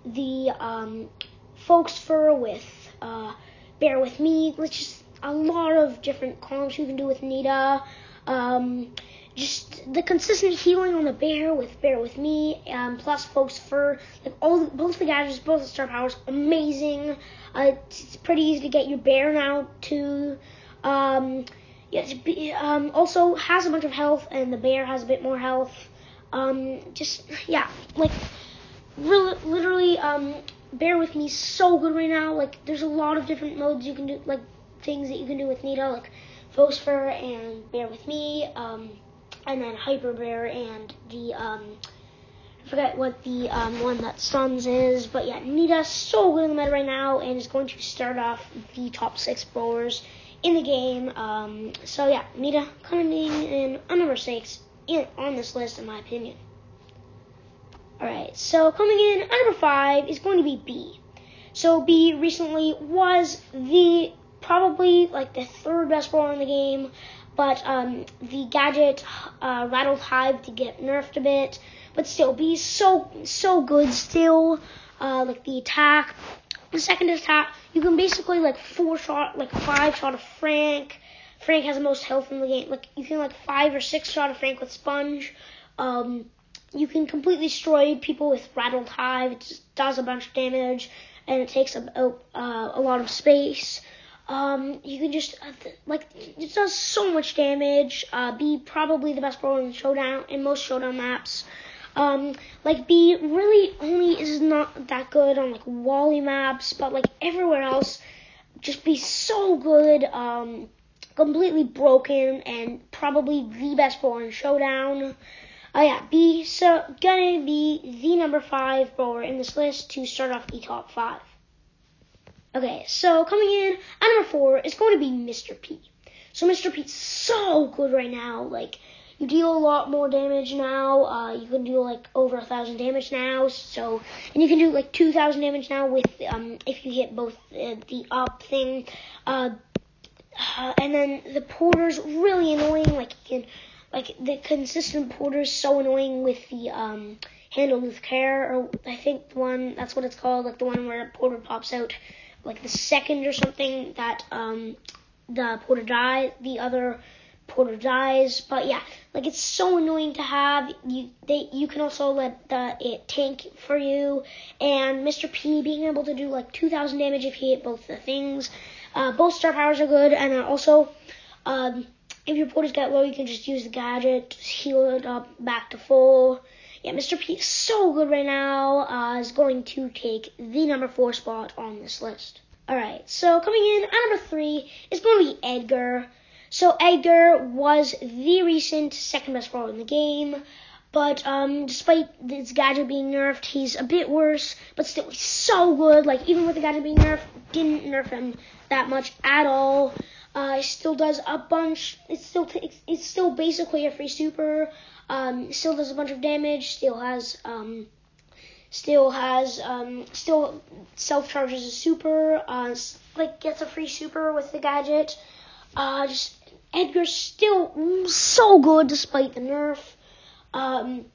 S1: the um, Faux Fur with uh, Bear with Me. Which is a lot of different combos you can do with Nita. Um, just the consistent healing on the bear with bear with me, um, plus Faux Fur, like all both the gadgets, both the star powers, amazing. Uh, it's, it's, pretty easy to get your bear now too. Um, yeah, um, also has a bunch of health, and the bear has a bit more health. Um, just yeah, like really, literally, um, bear with me so good right now. Like there's a lot of different modes you can do, like things that you can do with Nita, like Faux Fur and bear with me. Um, and then Hyper Bear and the um, I forget what the um, one that stuns is, but yeah, Nita's so good in the meta right now and is going to start off the top six brawlers in the game. Um, so yeah, Nita coming in at number six in, on this list, in my opinion. Alright, so coming in at number five is going to be Bea. So Bea recently was the probably like the third best brawler in the game. But um, the gadget uh, rattled Hive to get nerfed a bit, but still, Bea so so good still. Uh, like the attack, the second attack, you can basically like four shot, like five shot of Frank. Frank has the most health in the game. Like you can like five or six shot of Frank with Sponge. Um, you can completely destroy people with rattled hive. It's does a bunch of damage and it takes a, uh, a lot of space. Um, you can just uh, like it does so much damage. Uh, Bea probably the best brawler in showdown in most showdown maps. Um, like Bea really only is not that good on like Wally maps, but like everywhere else, just Bea so good. Um, completely broken and probably the best brawler in Showdown. Oh yeah, be so gonna be the number five brawler in this list to start off the top five. Okay, so coming in at number four is going to be Mr. P. So Mr. P's so good right now. Like you deal a lot more damage now. Uh, you can do like over a thousand damage now. So and you can do like two thousand damage now with um if you hit both uh, the up thing. Uh, uh, and then the porter's really annoying. Like you can, like the consistent porter's so annoying with the um handle with care or I think the one that's what it's called. Like the one where porter pops out like the second or something that um the porter dies. The other Porter dies. But yeah, like it's so annoying to have. You they you can also let the it tank for you, and Mr. P being able to do like 2,000 damage if he hit both the things. Uh, both star powers are good, and also um, if your porters get low, you can just use the gadget, heal it up back to full. Yeah, Mr. P is so good right now. Uh, is going to take the number four spot on this list. Alright, so coming in at number three is going to be Edgar. So Edgar was the recent second best brawler in the game, but um, despite his gadget being nerfed, he's a bit worse, but still he's so good. Like even with the gadget being nerfed, didn't nerf him that much at all. Uh, he still does a bunch. It's still it's still basically a free super. Um, still does a bunch of damage. Still has um, still has um, still self charges a super. Uh, like gets a free super with the gadget. Uh, just Edgar's still so good despite the nerf. Um,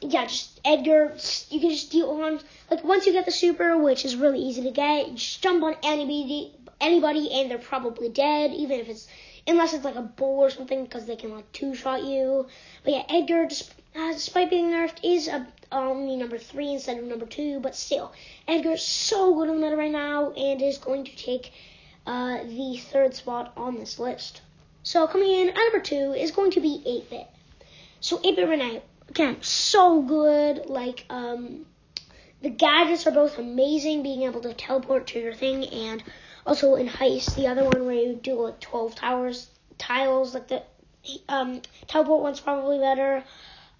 S1: yeah, just Edgar, you can just deal on like once you get the super, which is really easy to get, you just jump on anybody, anybody, and they're probably dead, even if it's unless it's like a bull or something, because they can like two shot you. But yeah, Edgar, uh, despite being nerfed, is a, only number three instead of number two, but still, Edgar is so good on the meta right now, and is going to take uh, the third spot on this list. So coming in at number two is going to be 8-Bit. So 8-Bit right now, again, so good. Like, um, the gadgets are both amazing, being able to teleport to your thing, and also in Heist, the other one where you do like 12 towers, tiles, like the um, teleport one's probably better.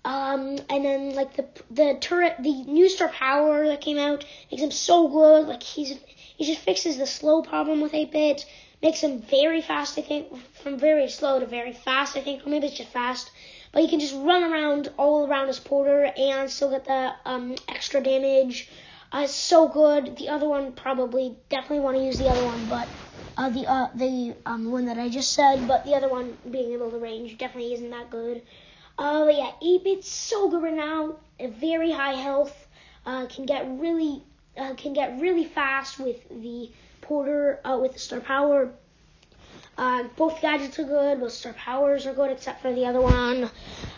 S1: Um, and then like the the turret, the new star power that came out makes him so good. Like he's he just fixes the slow problem with 8-bit makes him very fast, I think, from very slow to very fast, I think, or maybe it's just fast. But he can just run around all around his porter and still get the um, extra damage. Uh, it's so good. The other one probably definitely want to use the other one, but uh, the uh, the um, one that I just said, but the other one being able to range definitely isn't that good. Uh, yeah, 8-bit's so good right now. Very high health. Uh, can get really uh, can get really fast with the Porter uh, with the star power. Uh, both gadgets are good, both star powers are good, except for the other one.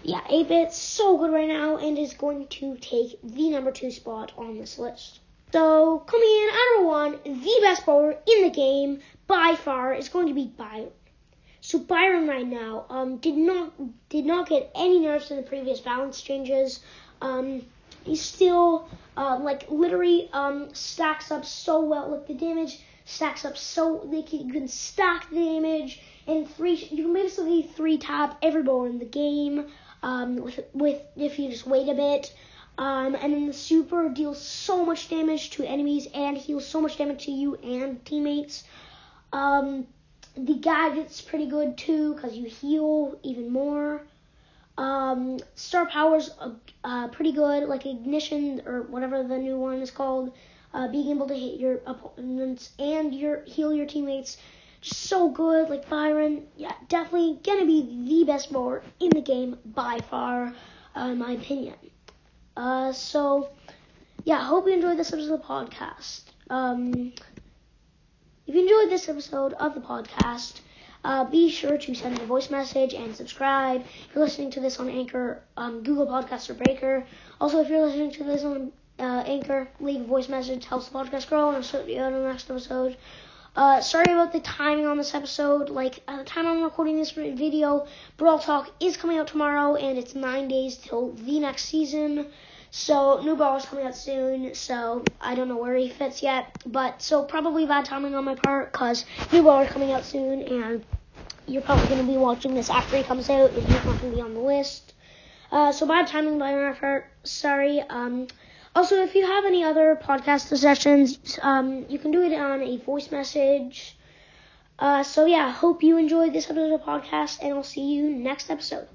S1: Yeah, 8-Bit's so good right now and is going to take the number two spot on this list. So, coming in at number one, the best brawler in the game by far is going to be Byron. So Byron right now um, did not did not get any nerfs in the previous balance changes. Um, he's still uh, like literally um, stacks up so well. Like the damage stacks up so they can, you can stack the damage and three you can basically three tap every ball in the game um, with with if you just wait a bit. Um, and then the super deals so much damage to enemies and heals so much damage to you and teammates. Um, the gadget's pretty good too because you heal even more. Um, star powers uh, uh, pretty good, like ignition or whatever the new one is called uh, being able to hit your opponents and your heal your teammates. Just so good, like Byron. Yeah, definitely gonna be the best brawler in the game by far, uh, in my opinion. Uh, so yeah, hope you enjoyed this episode of the podcast. Um, if you enjoyed this episode of the podcast, uh, be sure to send me a voice message and subscribe. If you're listening to this on Anchor, um, Google Podcasts, or Breaker. Also, if you're listening to this on uh, Anchor, leave a voice message, helps the podcast grow, and I'll see you on the next episode. Uh, sorry about the timing on this episode. Like, at the time I'm recording this video, Brawl Talk is coming out tomorrow, and it's nine days till the next season. So, new Brawl is coming out soon, so I don't know where he fits yet. But, so probably bad timing on my part, because new Brawl is coming out soon, and you're probably going to be watching this after he comes out, and he's not going to be on the list. Uh, so, bad timing by my part. Sorry. Um, also, if you have any other podcast suggestions, um, you can do it on a voice message. Uh, so yeah, I hope you enjoyed this episode of the podcast, and I'll see you next episode.